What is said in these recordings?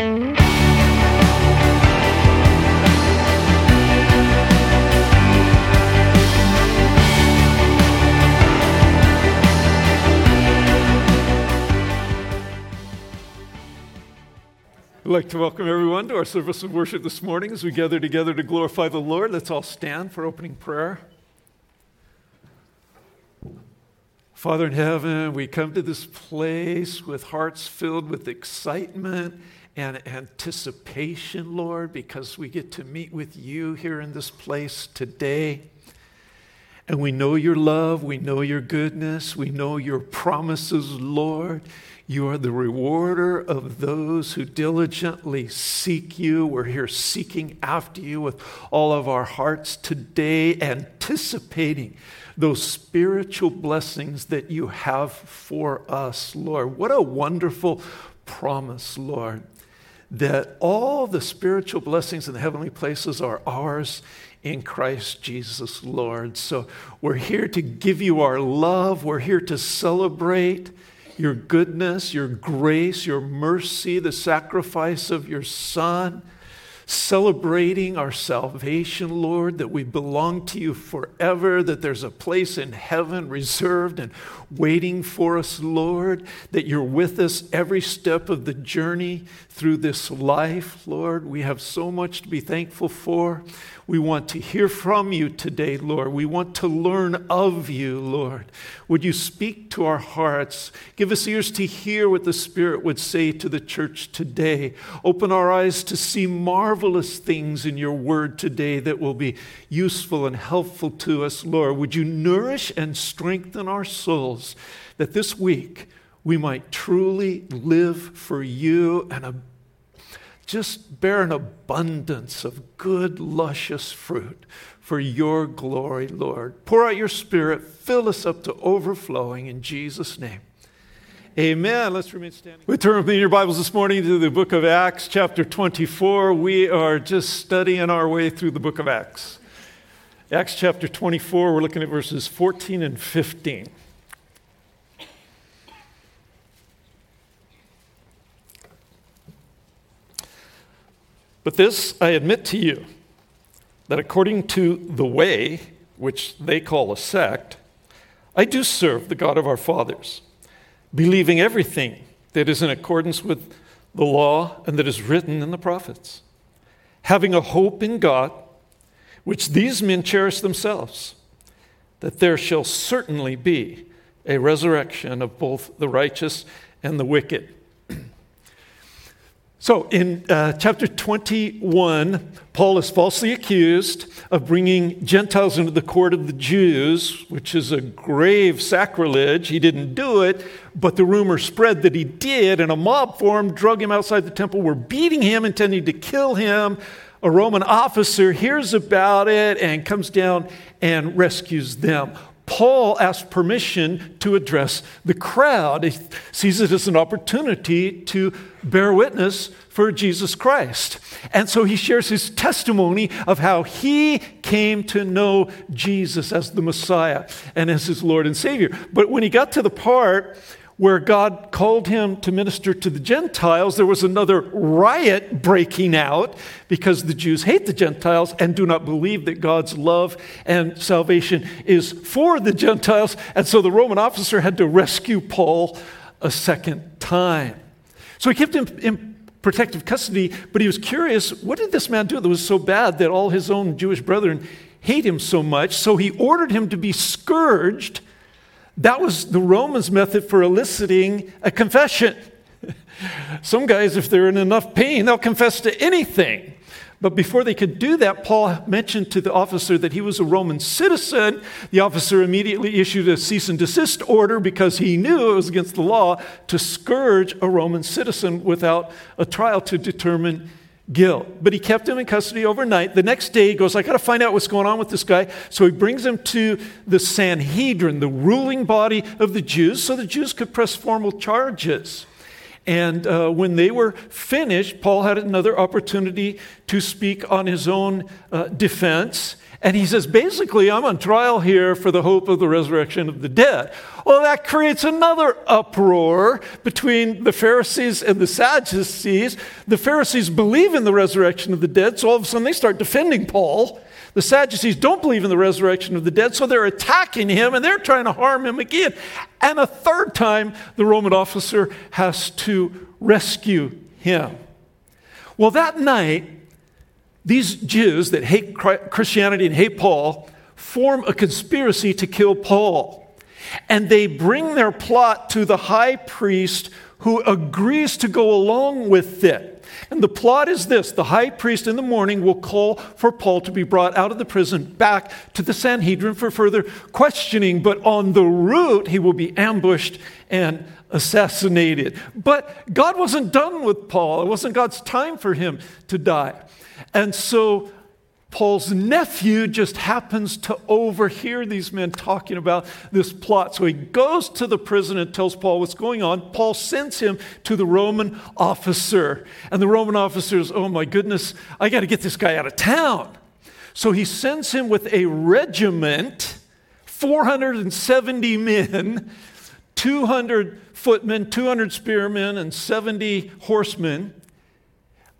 I'd like to welcome everyone to our service of worship this morning as we gather together to glorify the Lord. Let's all stand for opening prayer. Father in heaven, we come to this place with hearts filled with excitement and anticipation, Lord, because we get to meet with you here in this place today. And we know your love, we know your goodness, we know your promises, Lord. You are the rewarder of those who diligently seek you. We're here seeking after you with all of our hearts today, anticipating those spiritual blessings that you have for us, Lord. What a wonderful promise, Lord, that all the spiritual blessings in the heavenly places are ours in Christ Jesus, Lord. So we're here to give you our love, we're here to celebrate your goodness, your grace, your mercy, the sacrifice of your Son, celebrating our salvation, Lord, that we belong to you forever, that there's a place in heaven reserved and waiting for us, Lord, that you're with us every step of the journey through this life, Lord. We have so much to be thankful for. We want to hear from you today, Lord. We want to learn of you, Lord. Would you speak to our hearts? Give us ears to hear what the Spirit would say to the church today. Open our eyes to see marvelous things in your word today that will be useful and helpful to us, Lord. Would you nourish and strengthen our souls that this week we might truly live for you and just bear an abundance of good, luscious fruit for your glory, Lord. Pour out your spirit, fill us up to overflowing in Jesus' name. Amen. Let's remain standing. We turn in your Bibles this morning to the book of Acts, chapter 24. We are just studying our way through the book of Acts. Acts chapter 24, we're looking at verses 14 and 15. But this I admit to you that according to the way, which they call a sect, I do serve the God of our fathers, believing everything that is in accordance with the law and that is written in the prophets, having a hope in God, which these men cherish themselves, that there shall certainly be a resurrection of both the righteous and the wicked. So, in uh, chapter 21, Paul is falsely accused of bringing Gentiles into the court of the Jews, which is a grave sacrilege. He didn't do it, but the rumor spread that he did, and a mob formed, drug him outside the temple, were beating him, intending to kill him. A Roman officer hears about it and comes down and rescues them. Paul asks permission to address the crowd. He sees it as an opportunity to bear witness for Jesus Christ. And so he shares his testimony of how he came to know Jesus as the Messiah and as his Lord and Savior. But when he got to the part where God called him to minister to the Gentiles, there was another riot breaking out because the Jews hate the Gentiles and do not believe that God's love and salvation is for the Gentiles. And so the Roman officer had to rescue Paul a second time. So he kept him in protective custody, but he was curious what did this man do that was so bad that all his own Jewish brethren hate him so much? So he ordered him to be scourged that was the Romans' method for eliciting a confession. Some guys, if they're in enough pain, they'll confess to anything. But before they could do that, Paul mentioned to the officer that he was a Roman citizen. The officer immediately issued a cease and desist order because he knew it was against the law to scourge a Roman citizen without a trial to determine guilt. But he kept him in custody overnight. The next day, he goes, I got to find out what's going on with this guy. So he brings him to the Sanhedrin, the ruling body of the Jews, so the Jews could press formal charges. And uh, when they were finished, Paul had another opportunity to speak on his own uh, defense. And he says, basically, I'm on trial here for the hope of the resurrection of the dead. Well, that creates another uproar between the Pharisees and the Sadducees. The Pharisees believe in the resurrection of the dead, so all of a sudden they start defending Paul. The Sadducees don't believe in the resurrection of the dead, so they're attacking him and they're trying to harm him again. And a third time, the Roman officer has to rescue him. Well, that night, these Jews that hate Christianity and hate Paul form a conspiracy to kill Paul. And they bring their plot to the high priest who agrees to go along with it. And the plot is this the high priest in the morning will call for Paul to be brought out of the prison back to the Sanhedrin for further questioning, but on the route, he will be ambushed and assassinated. But God wasn't done with Paul, it wasn't God's time for him to die. And so Paul's nephew just happens to overhear these men talking about this plot. So he goes to the prison and tells Paul what's going on. Paul sends him to the Roman officer. And the Roman officer is, oh my goodness, I got to get this guy out of town. So he sends him with a regiment, 470 men, 200 footmen, 200 spearmen, and 70 horsemen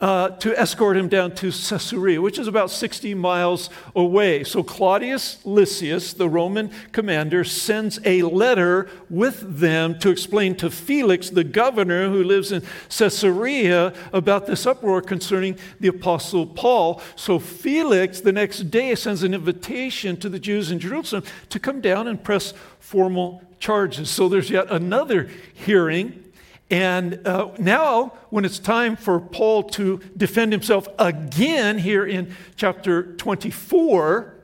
uh, to escort him down to Caesarea, which is about 60 miles away. So Claudius Lysias, the Roman commander, sends a letter with them to explain to Felix, the governor who lives in Caesarea, about this uproar concerning the apostle Paul. So Felix, the next day, sends an invitation to the Jews in Jerusalem to come down and press formal charges. So there's yet another hearing and uh, now, when it's time for Paul to defend himself again here in chapter 24,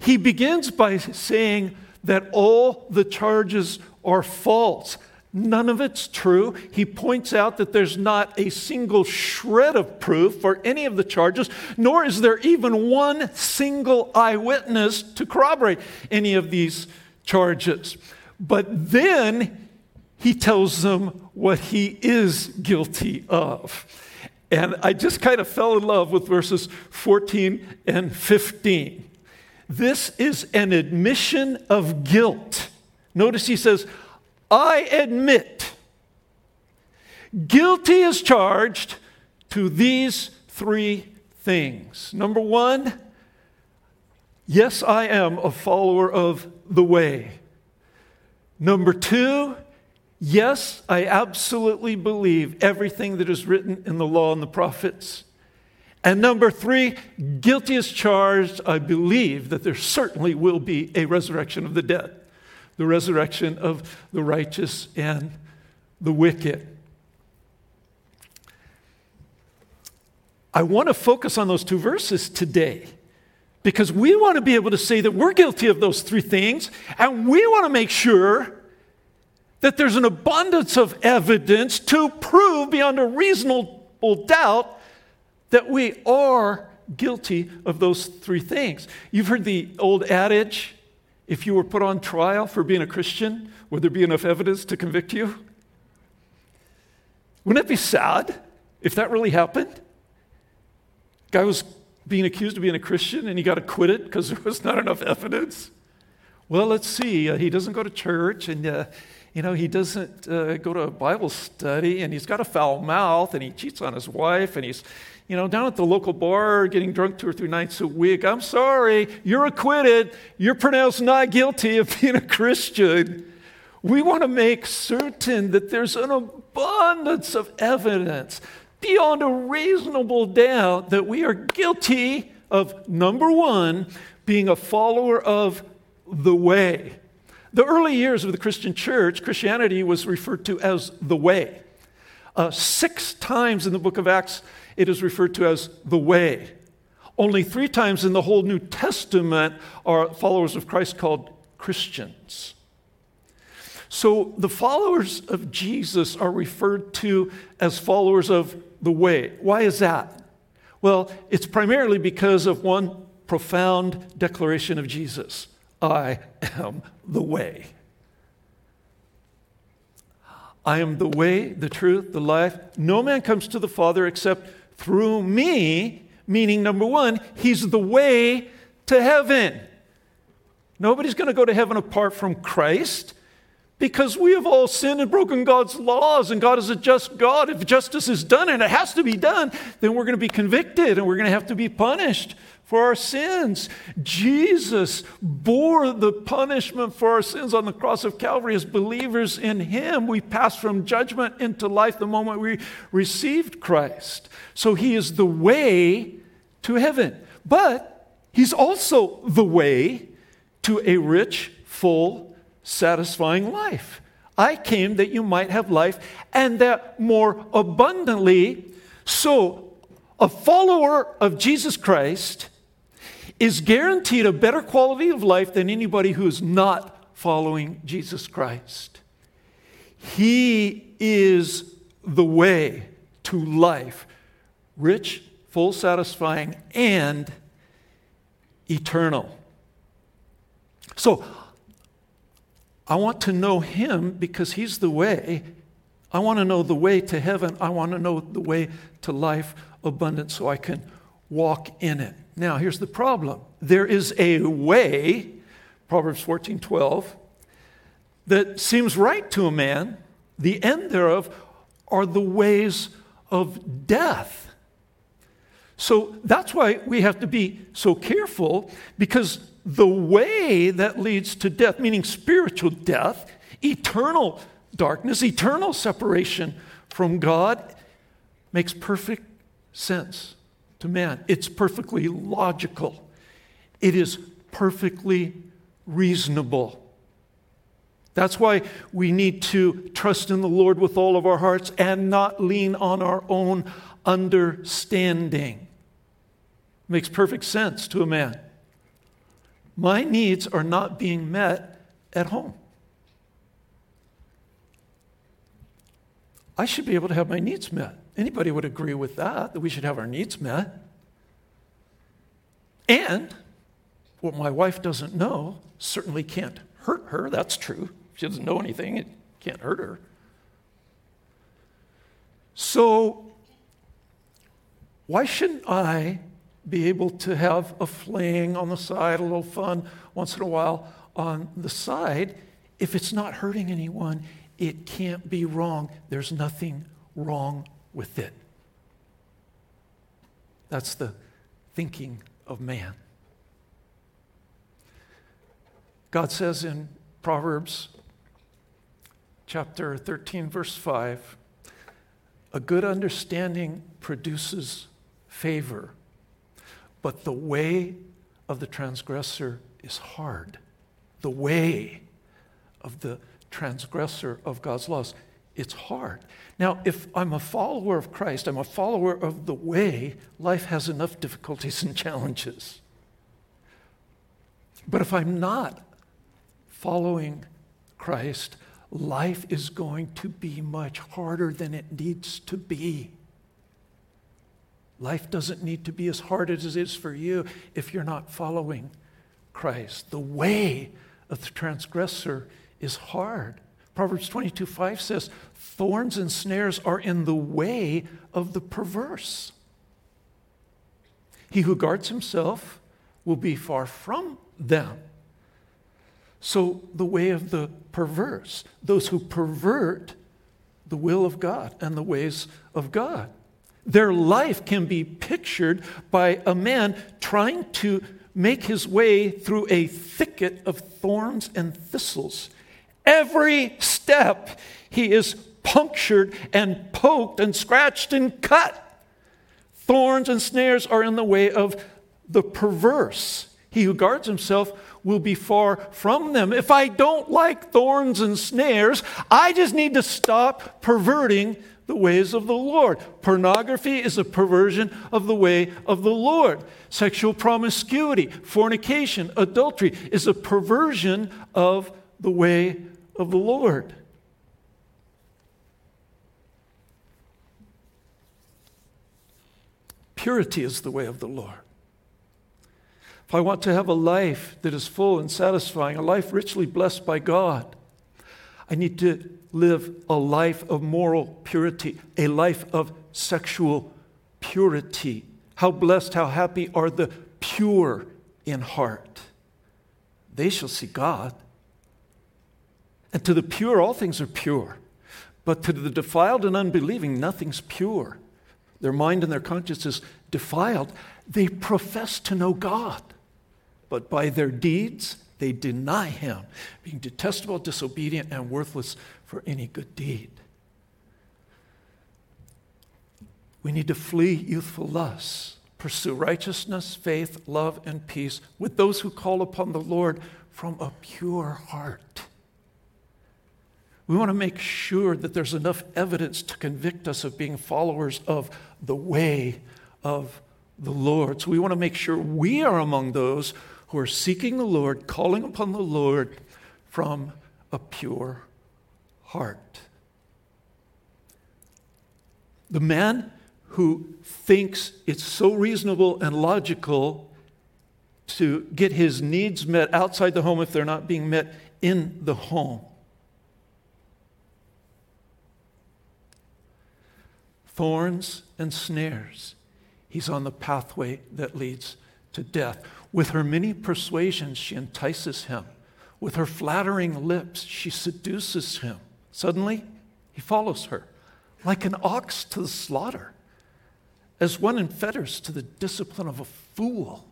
he begins by saying that all the charges are false. None of it's true. He points out that there's not a single shred of proof for any of the charges, nor is there even one single eyewitness to corroborate any of these charges. But then he tells them what he is guilty of. And I just kind of fell in love with verses 14 and 15. This is an admission of guilt. Notice he says, I admit. Guilty is charged to these three things. Number one, yes, I am a follower of the way. Number two, Yes, I absolutely believe everything that is written in the law and the prophets. And number three, guilty as charged, I believe that there certainly will be a resurrection of the dead, the resurrection of the righteous and the wicked. I want to focus on those two verses today because we want to be able to say that we're guilty of those three things, and we want to make sure that there's an abundance of evidence to prove beyond a reasonable doubt that we are guilty of those three things. You've heard the old adage if you were put on trial for being a Christian, would there be enough evidence to convict you? Wouldn't it be sad if that really happened? Guy was being accused of being a Christian and he got acquitted because there was not enough evidence. Well, let's see. Uh, he doesn't go to church and uh, you know, he doesn't uh, go to a Bible study and he's got a foul mouth and he cheats on his wife and he's, you know, down at the local bar getting drunk two or three nights a week. I'm sorry, you're acquitted. You're pronounced not guilty of being a Christian. We want to make certain that there's an abundance of evidence beyond a reasonable doubt that we are guilty of number one, being a follower of the way. The early years of the Christian church, Christianity was referred to as the way. Uh, six times in the book of Acts, it is referred to as the way. Only three times in the whole New Testament are followers of Christ called Christians. So the followers of Jesus are referred to as followers of the way. Why is that? Well, it's primarily because of one profound declaration of Jesus I am the way. I am the way, the truth, the life. No man comes to the Father except through me, meaning number one, He's the way to heaven. Nobody's going to go to heaven apart from Christ because we have all sinned and broken God's laws, and God is a just God. If justice is done, and it has to be done, then we're going to be convicted and we're going to have to be punished for our sins. Jesus bore the punishment for our sins on the cross of Calvary. As believers in Him, we pass from judgment into life the moment we received Christ. So He is the way to heaven. But He's also the way to a rich, full, satisfying life. I came that you might have life and that more abundantly. So, a follower of Jesus Christ is guaranteed a better quality of life than anybody who is not following Jesus Christ. He is the way to life, rich, full, satisfying, and eternal. So, I want to know Him because He's the way. I want to know the way to heaven. I want to know the way to life abundant so I can walk in it. Now, here's the problem there is a way, Proverbs 14 12, that seems right to a man. The end thereof are the ways of death. So that's why we have to be so careful because the way that leads to death, meaning spiritual death, eternal darkness, eternal separation from God, makes perfect sense to man. It's perfectly logical, it is perfectly reasonable. That's why we need to trust in the Lord with all of our hearts and not lean on our own understanding. Makes perfect sense to a man. My needs are not being met at home. I should be able to have my needs met. Anybody would agree with that, that we should have our needs met. And what my wife doesn't know certainly can't hurt her. That's true. She doesn't know anything, it can't hurt her. So, why shouldn't I be able to have a fling on the side, a little fun once in a while on the side? If it's not hurting anyone, it can't be wrong. There's nothing wrong with it. That's the thinking of man. God says in Proverbs chapter 13, verse 5 a good understanding produces favor, but the way of the transgressor is hard. The way of the transgressor of God's laws it's hard. Now, if I'm a follower of Christ, I'm a follower of the way, life has enough difficulties and challenges. But if I'm not following Christ, life is going to be much harder than it needs to be. Life doesn't need to be as hard as it is for you if you're not following Christ. The way of the transgressor is hard. Proverbs 22 5 says, Thorns and snares are in the way of the perverse. He who guards himself will be far from them. So, the way of the perverse, those who pervert the will of God and the ways of God. Their life can be pictured by a man trying to make his way through a thicket of thorns and thistles Every step, he is punctured and poked and scratched and cut. Thorns and snares are in the way of the perverse. He who guards himself will be far from them. If I don't like thorns and snares, I just need to stop perverting the ways of the Lord. Pornography is a perversion of the way of the Lord. Sexual promiscuity, fornication, adultery is a perversion of the way of the Lord. Purity is the way of the Lord. If I want to have a life that is full and satisfying, a life richly blessed by God, I need to live a life of moral purity, a life of sexual purity. How blessed, how happy are the pure in heart, they shall see God. And to the pure, all things are pure. But to the defiled and unbelieving, nothing's pure. Their mind and their conscience is defiled. They profess to know God, but by their deeds, they deny Him, being detestable, disobedient, and worthless for any good deed. We need to flee youthful lusts, pursue righteousness, faith, love, and peace with those who call upon the Lord from a pure heart. We want to make sure that there's enough evidence to convict us of being followers of the way of the Lord. So we want to make sure we are among those who are seeking the Lord, calling upon the Lord from a pure heart. The man who thinks it's so reasonable and logical to get his needs met outside the home if they're not being met in the home. Thorns and snares. He's on the pathway that leads to death. With her many persuasions, she entices him. With her flattering lips, she seduces him. Suddenly, he follows her, like an ox to the slaughter, as one in fetters to the discipline of a fool,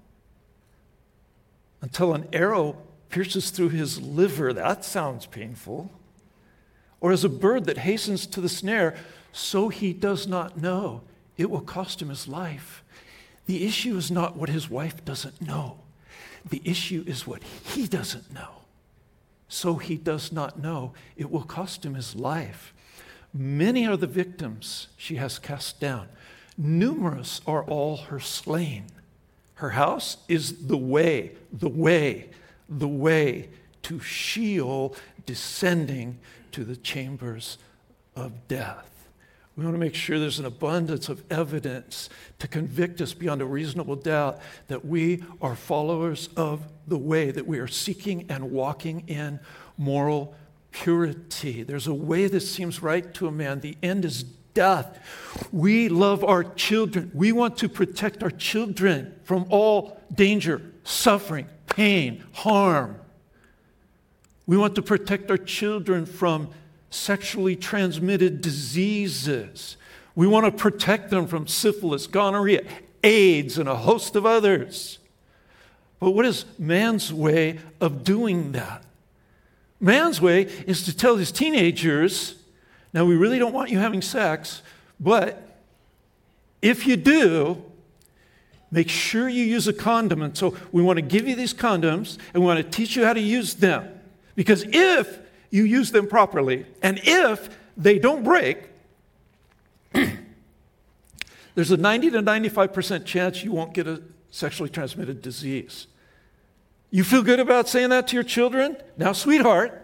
until an arrow pierces through his liver. That sounds painful. Or as a bird that hastens to the snare, so he does not know it will cost him his life. The issue is not what his wife doesn't know, the issue is what he doesn't know. So he does not know it will cost him his life. Many are the victims she has cast down. Numerous are all her slain. Her house is the way, the way, the way to Sheol, descending to the chambers of death. We want to make sure there's an abundance of evidence to convict us beyond a reasonable doubt that we are followers of the way, that we are seeking and walking in moral purity. There's a way that seems right to a man. The end is death. We love our children. We want to protect our children from all danger, suffering, pain, harm. We want to protect our children from sexually transmitted diseases. We want to protect them from syphilis, gonorrhea, AIDS, and a host of others. But what is man's way of doing that? Man's way is to tell his teenagers, now we really don't want you having sex, but if you do, make sure you use a condom. And so we want to give you these condoms and we want to teach you how to use them. Because if you use them properly. And if they don't break, there's a 90 to 95% chance you won't get a sexually transmitted disease. You feel good about saying that to your children? Now, sweetheart,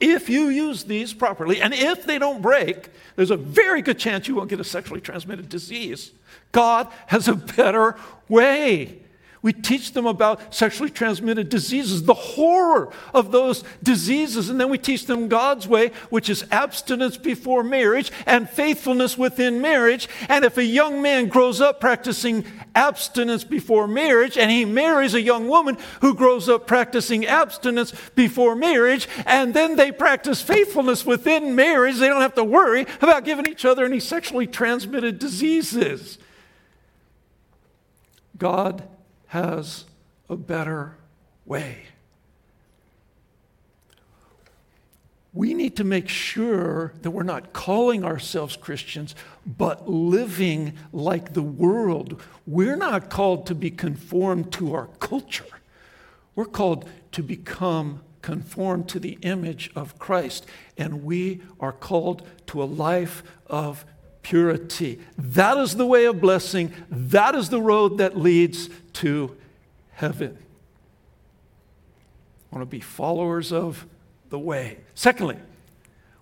if you use these properly, and if they don't break, there's a very good chance you won't get a sexually transmitted disease. God has a better way. We teach them about sexually transmitted diseases, the horror of those diseases, and then we teach them God's way, which is abstinence before marriage and faithfulness within marriage. And if a young man grows up practicing abstinence before marriage and he marries a young woman who grows up practicing abstinence before marriage, and then they practice faithfulness within marriage, they don't have to worry about giving each other any sexually transmitted diseases. God has a better way. We need to make sure that we're not calling ourselves Christians, but living like the world. We're not called to be conformed to our culture. We're called to become conformed to the image of Christ, and we are called to a life of purity. That is the way of blessing. That is the road that leads to heaven. I want to be followers of the way. Secondly,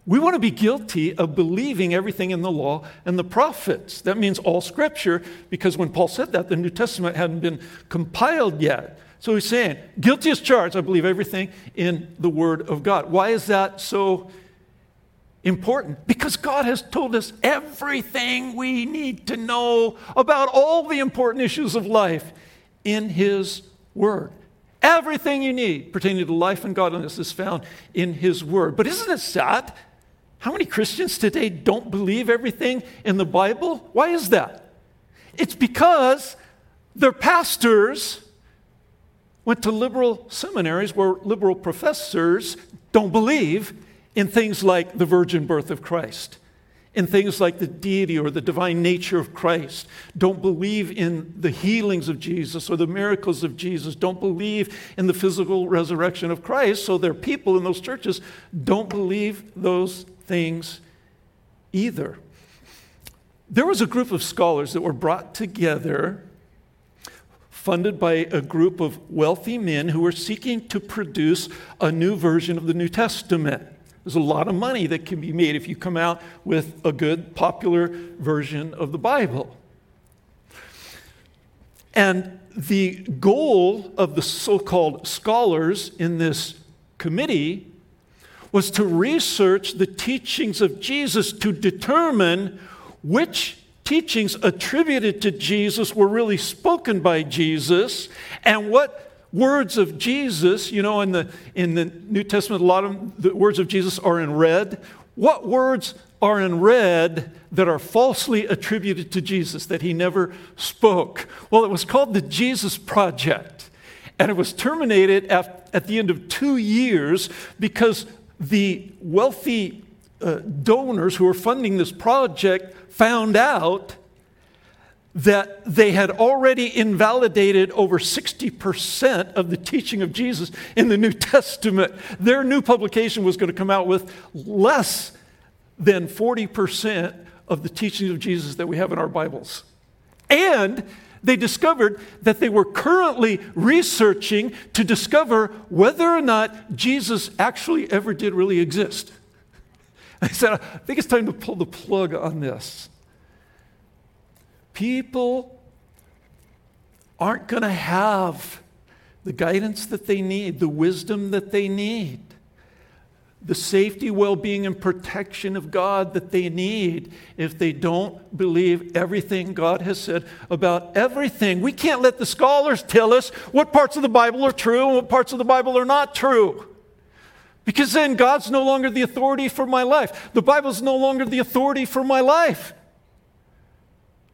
we want to be guilty of believing everything in the law and the prophets. That means all scripture, because when Paul said that, the New Testament hadn't been compiled yet. So he's saying, guilty as charged, I believe everything in the Word of God. Why is that so important because God has told us everything we need to know about all the important issues of life in His Word. Everything you need pertaining to life and godliness is found in His Word. But isn't it sad? How many Christians today don't believe everything in the Bible? Why is that? It's because their pastors went to liberal seminaries where liberal professors don't believe in things like the virgin birth of Christ in things like the deity or the divine nature of Christ, don't believe in the healings of Jesus or the miracles of Jesus, don't believe in the physical resurrection of Christ. So their people in those churches don't believe those things either. There was a group of scholars that were brought together, funded by a group of wealthy men who were seeking to produce a new version of the New Testament. There's a lot of money that can be made if you come out with a good, popular version of the Bible. And the goal of the so called scholars in this committee was to research the teachings of Jesus to determine which teachings attributed to Jesus were really spoken by Jesus and what words of Jesus, you know, in the, in the New Testament, a lot of the words of Jesus are in red. What words are in red that are falsely attributed to Jesus that he never spoke? Well, it was called the Jesus Project. And it was terminated at, at the end of two years because the wealthy uh, donors who were funding this project found out that they had already invalidated over 60% of the teaching of Jesus in the New Testament. Their new publication was going to come out with less than 40% of the teachings of Jesus that we have in our Bibles. And they discovered that they were currently researching to discover whether or not Jesus actually ever did really exist. I said, I think it's time to pull the plug on this. People aren't going to have the guidance that they need, the wisdom that they need, the safety, well being, and protection of God that they need if they don't believe everything God has said about everything. We can't let the scholars tell us what parts of the Bible are true and what parts of the Bible are not true. Because then God's no longer the authority for my life. The Bible's no longer the authority for my life.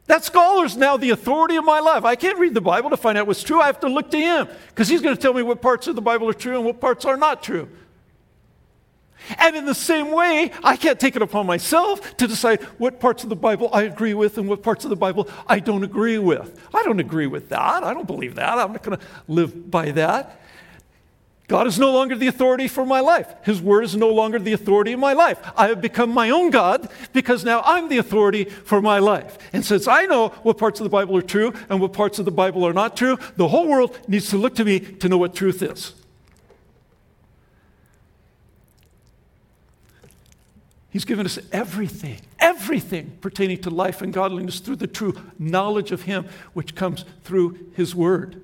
That scholar's now the authority of my life. I can't read the Bible to find out what's true. I have to look to him because he's going to tell me what parts of the Bible are true and what parts are not true. And in the same way, I can't take it upon myself to decide what parts of the Bible I agree with and what parts of the Bible I don't agree with. I don't agree with that. I don't believe that. I'm not going to live by that. God is no longer the authority for my life. His word is no longer the authority of my life. I have become my own God because now I'm the authority for my life. And since I know what parts of the Bible are true and what parts of the Bible are not true, the whole world needs to look to me to know what truth is. He's given us everything, everything pertaining to life and godliness through the true knowledge of Him, which comes through His Word.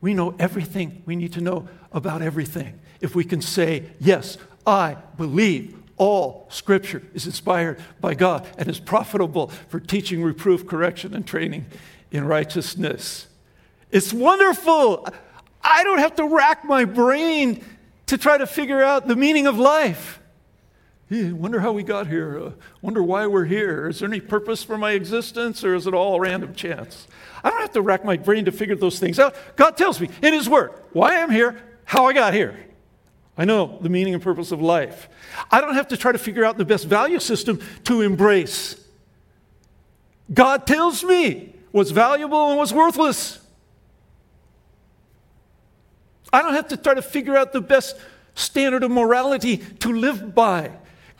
We know everything we need to know about everything. If we can say, Yes, I believe all Scripture is inspired by God and is profitable for teaching, reproof, correction, and training in righteousness. It's wonderful. I don't have to rack my brain to try to figure out the meaning of life. Yeah, wonder how we got here. Uh, wonder why we're here. Is there any purpose for my existence or is it all random chance? I don't have to rack my brain to figure those things out. God tells me in His Word why I'm here, how I got here. I know the meaning and purpose of life. I don't have to try to figure out the best value system to embrace. God tells me what's valuable and what's worthless. I don't have to try to figure out the best standard of morality to live by.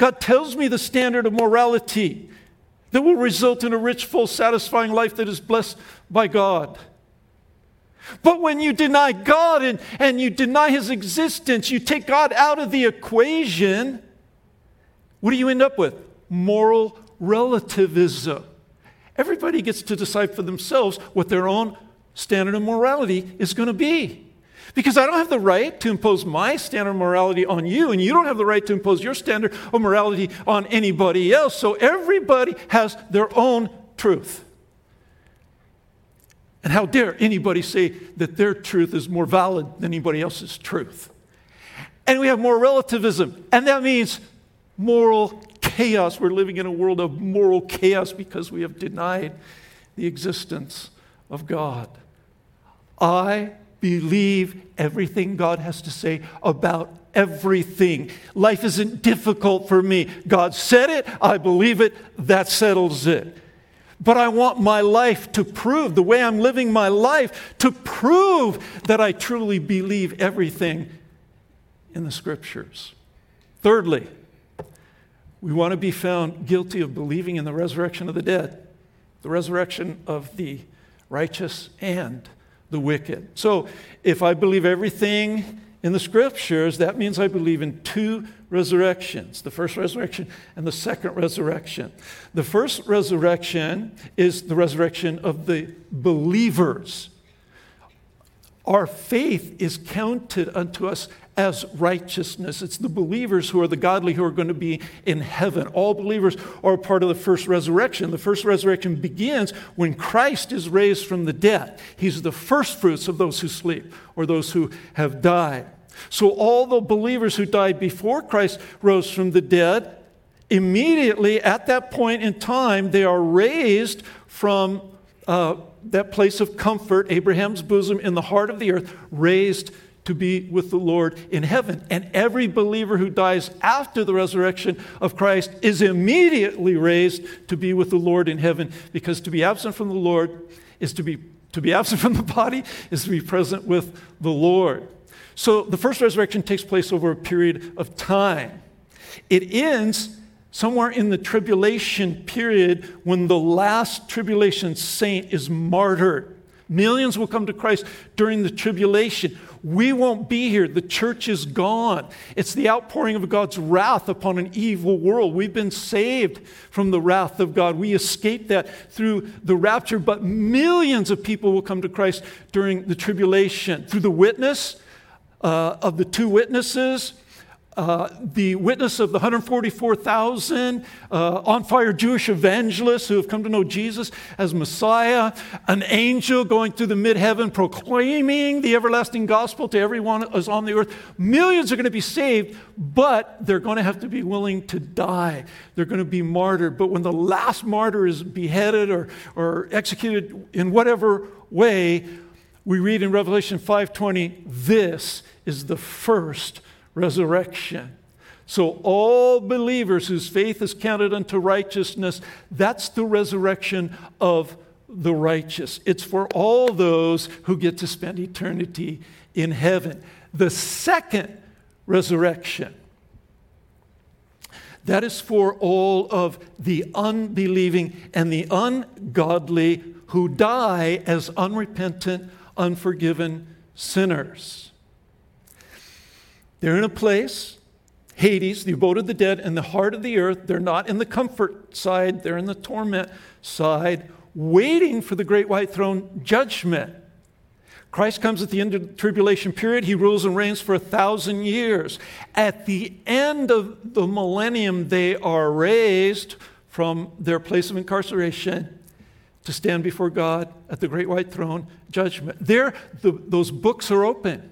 God tells me the standard of morality that will result in a rich, full, satisfying life that is blessed by God. But when you deny God and, and you deny His existence, you take God out of the equation, what do you end up with? Moral relativism. Everybody gets to decide for themselves what their own standard of morality is going to be. Because I don't have the right to impose my standard of morality on you, and you don't have the right to impose your standard of morality on anybody else. So everybody has their own truth. And how dare anybody say that their truth is more valid than anybody else's truth? And we have more relativism, and that means moral chaos. We're living in a world of moral chaos because we have denied the existence of God. I believe everything God has to say about everything. Life isn't difficult for me. God said it, I believe it, that settles it. But I want my life to prove, the way I'm living my life, to prove that I truly believe everything in the scriptures. Thirdly, we want to be found guilty of believing in the resurrection of the dead, the resurrection of the righteous and the wicked. So if I believe everything in the scriptures, that means I believe in two resurrections the first resurrection and the second resurrection. The first resurrection is the resurrection of the believers. Our faith is counted unto us as righteousness. It's the believers who are the godly who are going to be in heaven. All believers are part of the first resurrection. The first resurrection begins when Christ is raised from the dead. He's the first fruits of those who sleep or those who have died. So, all the believers who died before Christ rose from the dead, immediately at that point in time, they are raised from uh, that place of comfort, Abraham's bosom, in the heart of the earth, raised to be with the Lord in heaven. And every believer who dies after the resurrection of Christ is immediately raised to be with the Lord in heaven because to be absent from the Lord is to be to be absent from the body is to be present with the Lord. So the first resurrection takes place over a period of time. It ends somewhere in the tribulation period when the last tribulation saint is martyred. Millions will come to Christ during the tribulation. We won't be here. The church is gone. It's the outpouring of God's wrath upon an evil world. We've been saved from the wrath of God. We escaped that through the rapture, but millions of people will come to Christ during the tribulation through the witness uh, of the two witnesses uh, the witness of the 144,000 uh, on fire Jewish evangelists who have come to know Jesus as Messiah, an angel going through the mid heaven proclaiming the everlasting gospel to everyone who's on the earth. Millions are going to be saved, but they're going to have to be willing to die. They're going to be martyred. But when the last martyr is beheaded or, or executed in whatever way, we read in Revelation 5:20, this is the first resurrection. So, all believers whose faith is counted unto righteousness, that's the resurrection of the righteous. It's for all those who get to spend eternity in heaven. The second resurrection, that is for all of the unbelieving and the ungodly who die as unrepentant, unforgiven sinners. They're in a place, Hades, the abode of the dead, and the heart of the earth. They're not in the comfort side, they're in the torment side, waiting for the great white throne judgment. Christ comes at the end of the tribulation period. He rules and reigns for a thousand years. At the end of the millennium, they are raised from their place of incarceration to stand before God at the great white throne judgment. There, the, those books are open.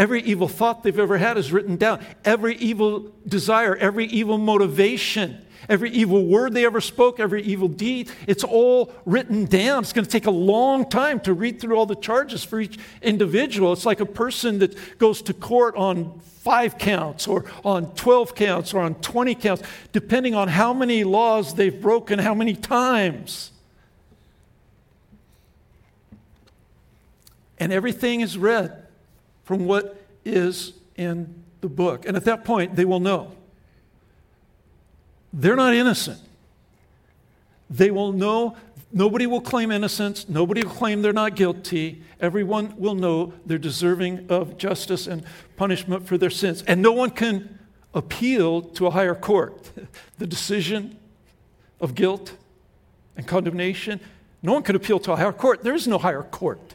Every evil thought they've ever had is written down. Every evil desire, every evil motivation, every evil word they ever spoke, every evil deed, it's all written down. It's going to take a long time to read through all the charges for each individual. It's like a person that goes to court on five counts or on 12 counts or on 20 counts, depending on how many laws they've broken, how many times. And everything is read from what is in the book. And at that point, they will know they're not innocent. They will know, nobody will claim innocence, nobody will claim they're not guilty. Everyone will know they're deserving of justice and punishment for their sins. And no one can appeal to a higher court. the decision of guilt and condemnation, no one can appeal to a higher court. There is no higher court.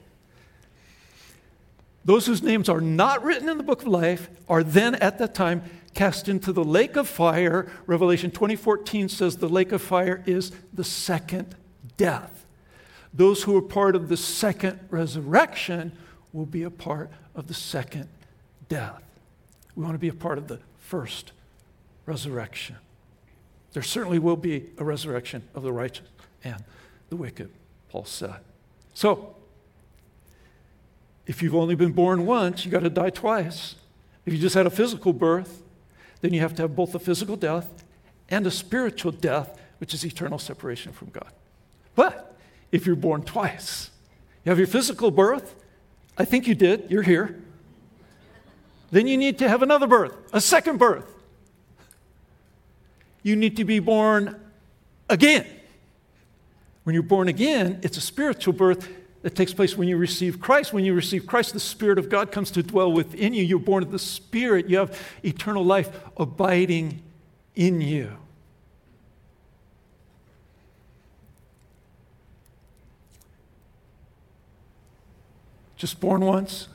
Those whose names are not written in the book of life are then at that time cast into the lake of fire. Revelation 20:14 says the lake of fire is the second death. those who are part of the second resurrection will be a part of the second death. We want to be a part of the first resurrection. There certainly will be a resurrection of the righteous and the wicked, Paul said. So, if you've only been born once, you got to die twice. If you just had a physical birth, then you have to have both a physical death and a spiritual death, which is eternal separation from God. But if you're born twice, you have your physical birth, I think you did, you're here. Then you need to have another birth, a second birth. You need to be born again. When you're born again, it's a spiritual birth that takes place when you receive Christ. When you receive Christ, the Spirit of God comes to dwell within you. You're born of the Spirit. You have eternal life abiding in you. Just born once,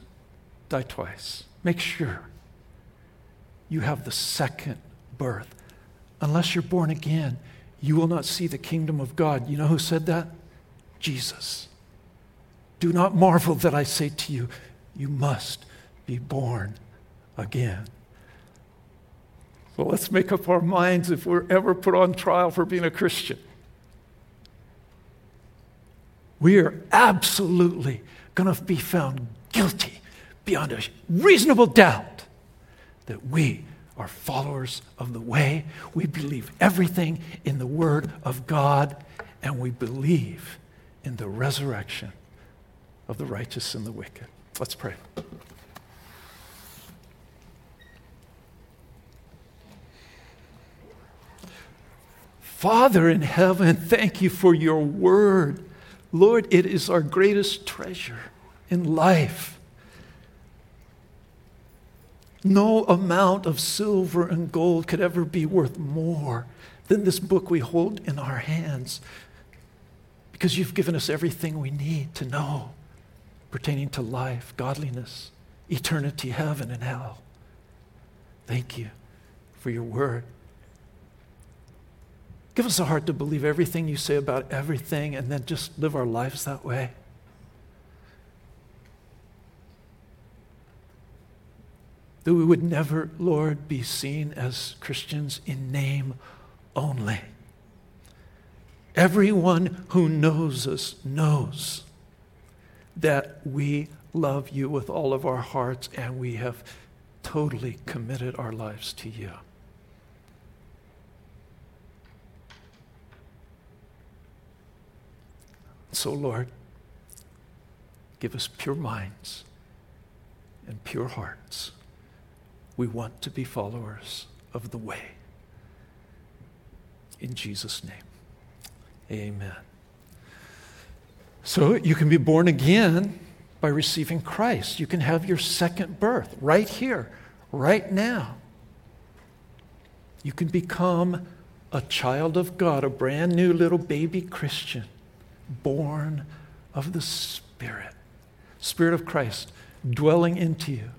die twice. Make sure you have the second birth. Unless you're born again, you will not see the kingdom of God. You know who said that? Jesus. Do not marvel that I say to you, you must be born again. Well, let's make up our minds if we're ever put on trial for being a Christian. We are absolutely going to be found guilty beyond a reasonable doubt that we are followers of the way. We believe everything in the Word of God, and we believe in the resurrection of the righteous and the wicked. Let's pray. Father in heaven, thank you for your word. Lord, it is our greatest treasure in life. No amount of silver and gold could ever be worth more than this book we hold in our hands because you've given us everything we need to know pertaining to life, godliness, eternity, heaven, and hell. Thank you for your word. Give us a heart to believe everything you say about everything and then just live our lives that way. That we would never, Lord, be seen as Christians in name only. Everyone who knows us knows that we love you with all of our hearts and we have totally committed our lives to you. So, Lord, give us pure minds and pure hearts. We want to be followers of the way. In Jesus' name, amen. So you can be born again by receiving Christ. You can have your second birth right here, right now. You can become a child of God, a brand new little baby Christian, born of the Spirit, Spirit of Christ dwelling into you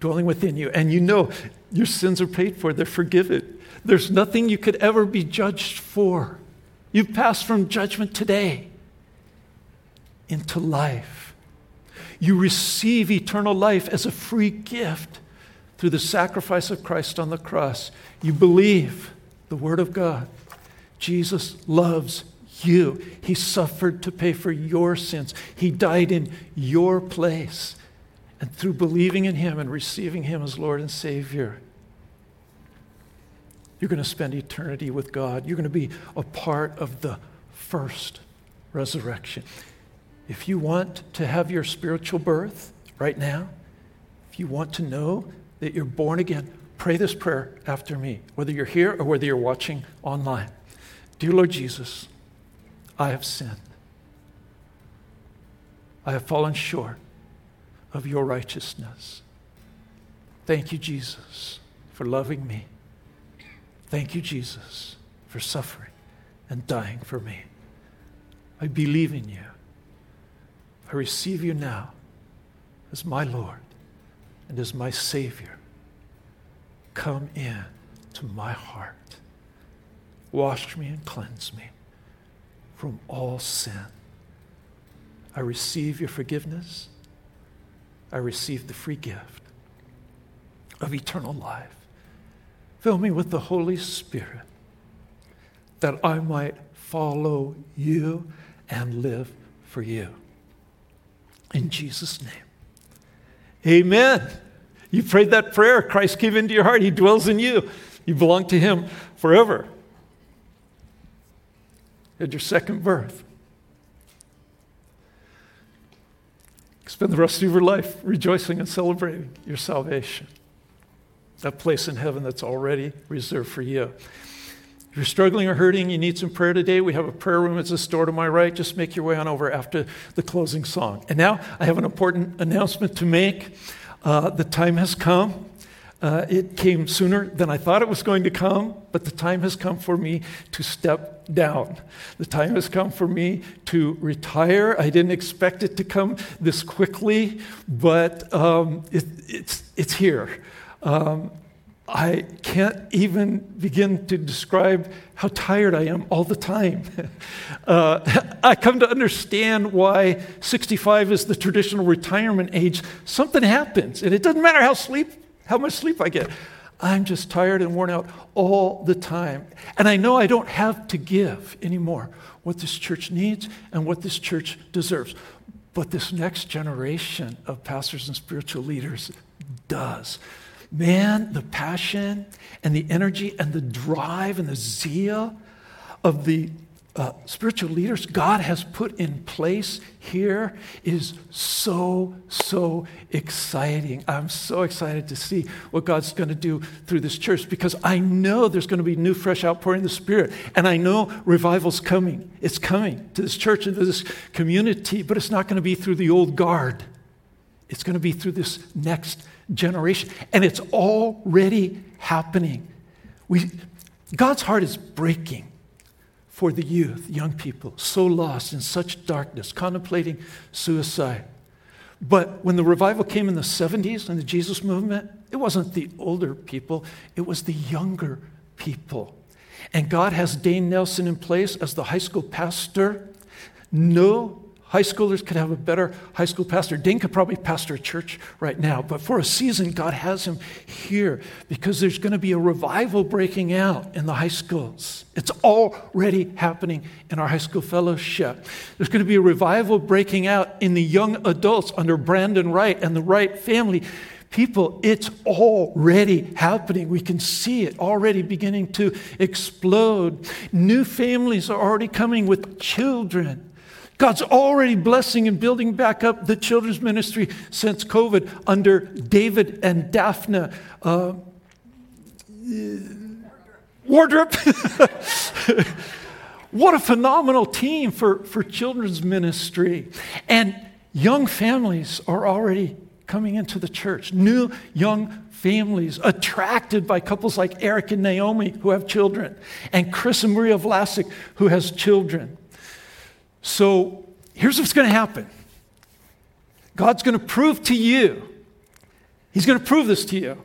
dwelling within you. And you know your sins are paid for, they're forgiven. There's nothing you could ever be judged for. You've passed from judgment today into life. You receive eternal life as a free gift through the sacrifice of Christ on the cross. You believe the Word of God. Jesus loves you. He suffered to pay for your sins, He died in your place. And through believing in Him and receiving Him as Lord and Savior, you're going to spend eternity with God. You're going to be a part of the first resurrection. If you want to have your spiritual birth right now, if you want to know that you're born again, pray this prayer after me, whether you're here or whether you're watching online. Dear Lord Jesus, I have sinned. I have fallen short of your righteousness. Thank you, Jesus, for loving me. Thank you, Jesus, for suffering and dying for me. I believe in you. I receive you now as my Lord and as my Savior. Come in to my heart. Wash me and cleanse me from all sin. I receive your forgiveness. I receive the free gift of eternal life. Fill me with the Holy Spirit that I might follow you and live for you. In Jesus' name. Amen. You prayed that prayer. Christ came into your heart. He dwells in you. You belong to Him forever. At your second birth. Spend the rest of your life rejoicing and celebrating your salvation. That place in heaven that's already reserved for you. If you're struggling or hurting, you need some prayer today, we have a prayer room at a store to my right. Just make your way on over after the closing song. And now I have an important announcement to make. Uh, the time has come. Uh, it came sooner than I thought it was going to come, but the time has come for me to step down. The time has come for me to retire. I didn't expect it to come this quickly, but um, it, it's, it's here. Um, I can't even begin to describe how tired I am all the time. Uh, I come to understand why 65 is the traditional retirement age. Something happens, and it doesn't matter how sleep, how much sleep I get. I'm just tired and worn out all the time. And I know I don't have to give anymore what this church needs and what this church deserves. But this next generation of pastors and spiritual leaders does. Man, the passion and the energy and the drive and the zeal of the uh, spiritual leaders God has put in place here is so, so exciting. I'm so excited to see what God's going to do through this church because I know there's going to be new, fresh outpouring of the Spirit. And I know revival's coming. It's coming to this church and to this community, but it's not going to be through the old guard. It's going to be through this next generation. And it's already happening. We, God's heart is breaking for the youth, young people, so lost in such darkness, contemplating suicide. But when the revival came in the 70s and the Jesus movement, it wasn't the older people, it was the younger people. And God has Dane Nelson in place as the high school pastor. No High schoolers could have a better high school pastor. Dane could probably pastor a church right now, but for a season, God has him here because there's going to be a revival breaking out in the high schools. It's already happening in our high school fellowship. There's going to be a revival breaking out in the young adults under Brandon Wright and the Wright family. People, it's already happening. We can see it already beginning to explode. New families are already coming with children. God's already blessing and building back up the children's ministry since COVID under David and Daphne. Uh, Wardrop. what a phenomenal team for, for children's ministry. And young families are already coming into the church. New young families attracted by couples like Eric and Naomi who have children, and Chris and Maria Vlasic who has children. So here's what's going to happen God's going to prove to you, He's going to prove this to you,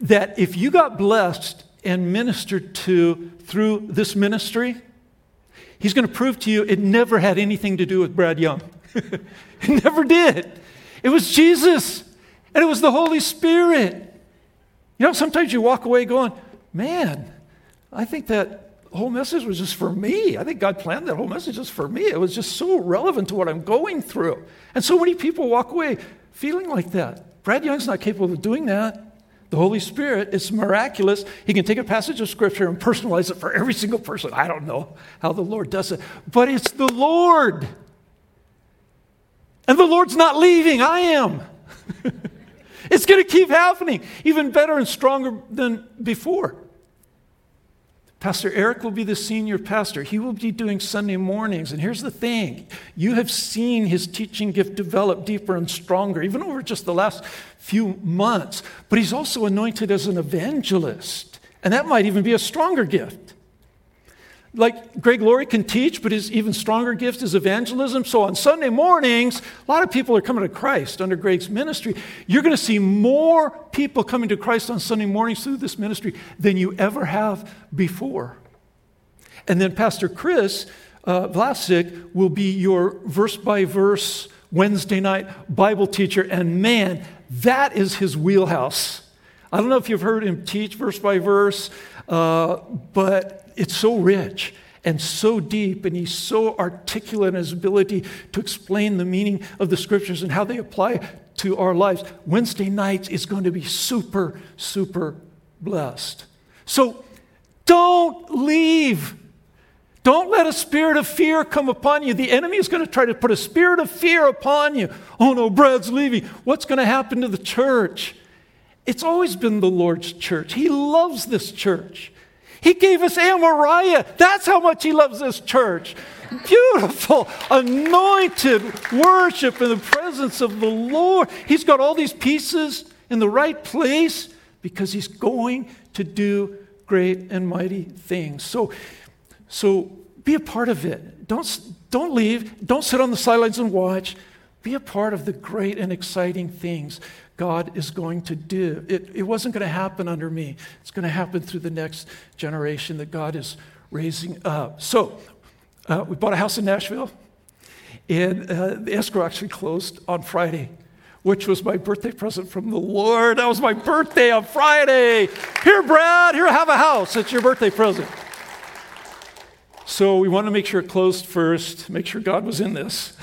that if you got blessed and ministered to through this ministry, He's going to prove to you it never had anything to do with Brad Young. it never did. It was Jesus, and it was the Holy Spirit. You know, sometimes you walk away going, man, I think that whole message was just for me. I think God planned that whole message just for me. It was just so relevant to what I'm going through. And so many people walk away feeling like that. Brad Young's not capable of doing that. The Holy Spirit is miraculous. He can take a passage of Scripture and personalize it for every single person. I don't know how the Lord does it, but it's the Lord. And the Lord's not leaving, I am. it's going to keep happening, even better and stronger than before. Pastor Eric will be the senior pastor. He will be doing Sunday mornings. And here's the thing you have seen his teaching gift develop deeper and stronger, even over just the last few months. But he's also anointed as an evangelist. And that might even be a stronger gift like Greg Laurie can teach, but his even stronger gift is evangelism. So on Sunday mornings, a lot of people are coming to Christ under Greg's ministry. You're going to see more people coming to Christ on Sunday mornings through this ministry than you ever have before. And then Pastor Chris uh, Vlasic will be your verse by verse Wednesday night Bible teacher. And man, that is his wheelhouse. I don't know if you've heard him teach verse by verse, uh, but it's so rich and so deep, and he's so articulate in his ability to explain the meaning of the scriptures and how they apply to our lives. Wednesday nights is going to be super, super blessed. So don't leave. Don't let a spirit of fear come upon you. The enemy is going to try to put a spirit of fear upon you. Oh no, Brad's leaving. What's going to happen to the church? It's always been the Lord's church. He loves this church. He gave us Amariah. That's how much He loves this church. Beautiful, anointed worship in the presence of the Lord. He's got all these pieces in the right place because He's going to do great and mighty things. So, so be a part of it. Don't, don't leave. Don't sit on the sidelines and watch. Be a part of the great and exciting things God is going to do. It, it wasn't going to happen under me, it's going to happen through the next generation that God is raising up. So, uh, we bought a house in Nashville, and uh, the escrow actually closed on Friday, which was my birthday present from the Lord. That was my birthday on Friday. Here, Brad, here, have a house. It's your birthday present. So we want to make sure it closed first, make sure God was in this.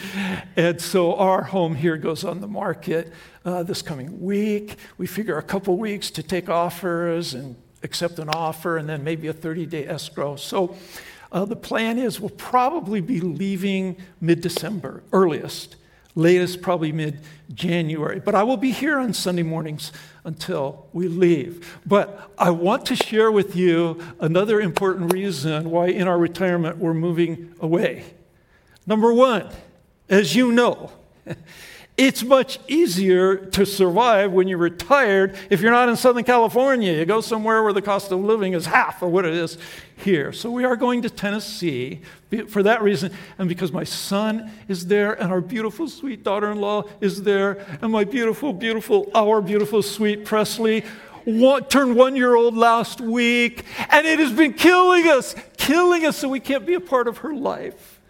and so our home here goes on the market uh, this coming week. We figure a couple weeks to take offers and accept an offer, and then maybe a 30 day escrow. So uh, the plan is we'll probably be leaving mid December, earliest. Latest, probably mid January. But I will be here on Sunday mornings until we leave. But I want to share with you another important reason why in our retirement we're moving away. Number one, as you know, It's much easier to survive when you're retired if you're not in Southern California. You go somewhere where the cost of living is half of what it is here. So we are going to Tennessee for that reason, and because my son is there, and our beautiful, sweet daughter in law is there, and my beautiful, beautiful, our beautiful, sweet Presley one, turned one year old last week, and it has been killing us, killing us, so we can't be a part of her life.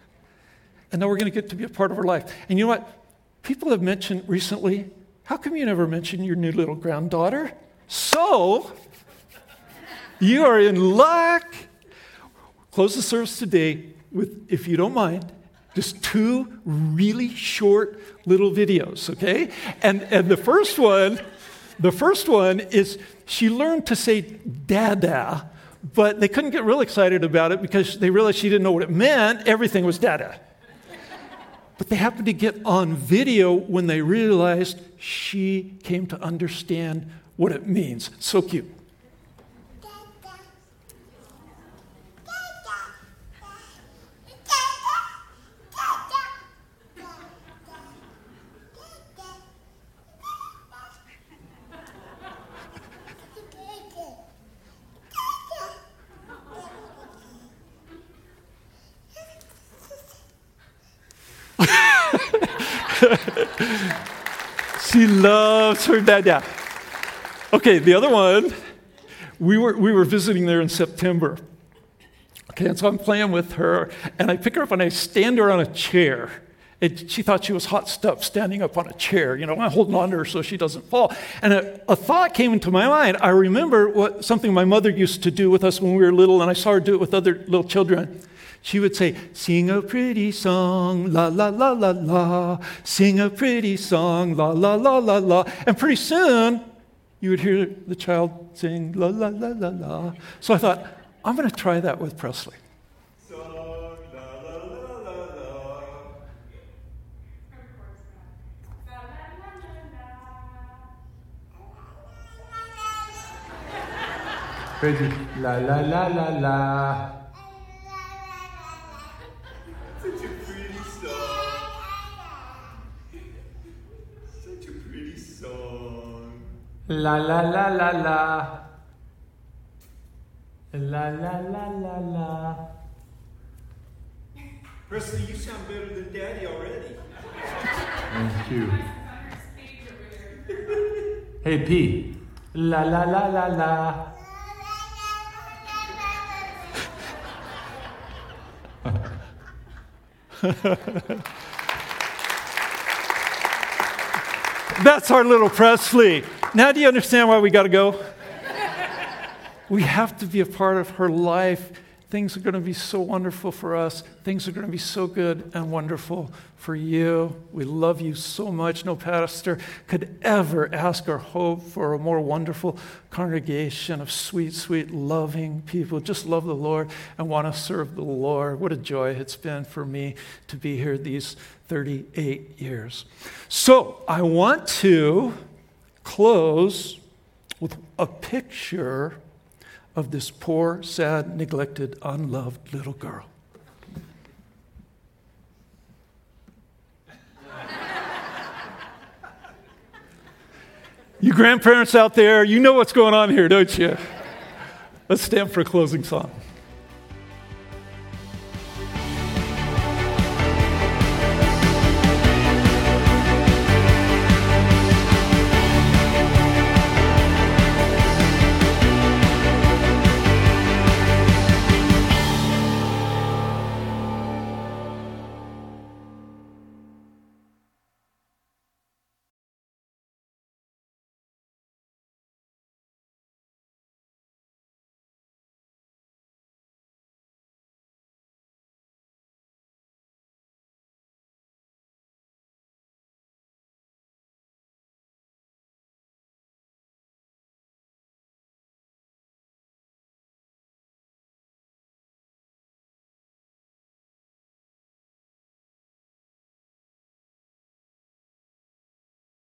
And now we're going to get to be a part of her life. And you know what? People have mentioned recently, how come you never mention your new little granddaughter? So, you are in luck. Close the service today with, if you don't mind, just two really short little videos, okay? And, and the first one, the first one is she learned to say dada, but they couldn't get real excited about it because they realized she didn't know what it meant. Everything was dada. But they happened to get on video when they realized she came to understand what it means. So cute. she loves her dada. Okay, the other one, we were, we were visiting there in September. Okay, and so I'm playing with her, and I pick her up and I stand her on a chair. And she thought she was hot stuff standing up on a chair. You know, I'm holding on to her so she doesn't fall. And a, a, thought came into my mind. I remember what, something my mother used to do with us when we were little, and I saw her do it with other little children she would say, Sing a pretty song, la la la la la, sing a pretty song, la la la la la. And pretty soon, you would hear the child sing, la la la la la. So I thought, I'm going to try that with Presley. La la la la la. La la la la la. La la la la la. Presley, you sound better than Daddy already. Thank you. hey, P. La la la la la. That's our little Presley. Now, do you understand why we got to go? we have to be a part of her life. Things are going to be so wonderful for us. Things are going to be so good and wonderful for you. We love you so much. No pastor could ever ask or hope for a more wonderful congregation of sweet, sweet, loving people. Just love the Lord and want to serve the Lord. What a joy it's been for me to be here these 38 years. So I want to close with a picture of this poor, sad, neglected, unloved little girl. you grandparents out there, you know what's going on here, don't you? Let's stand for a closing song.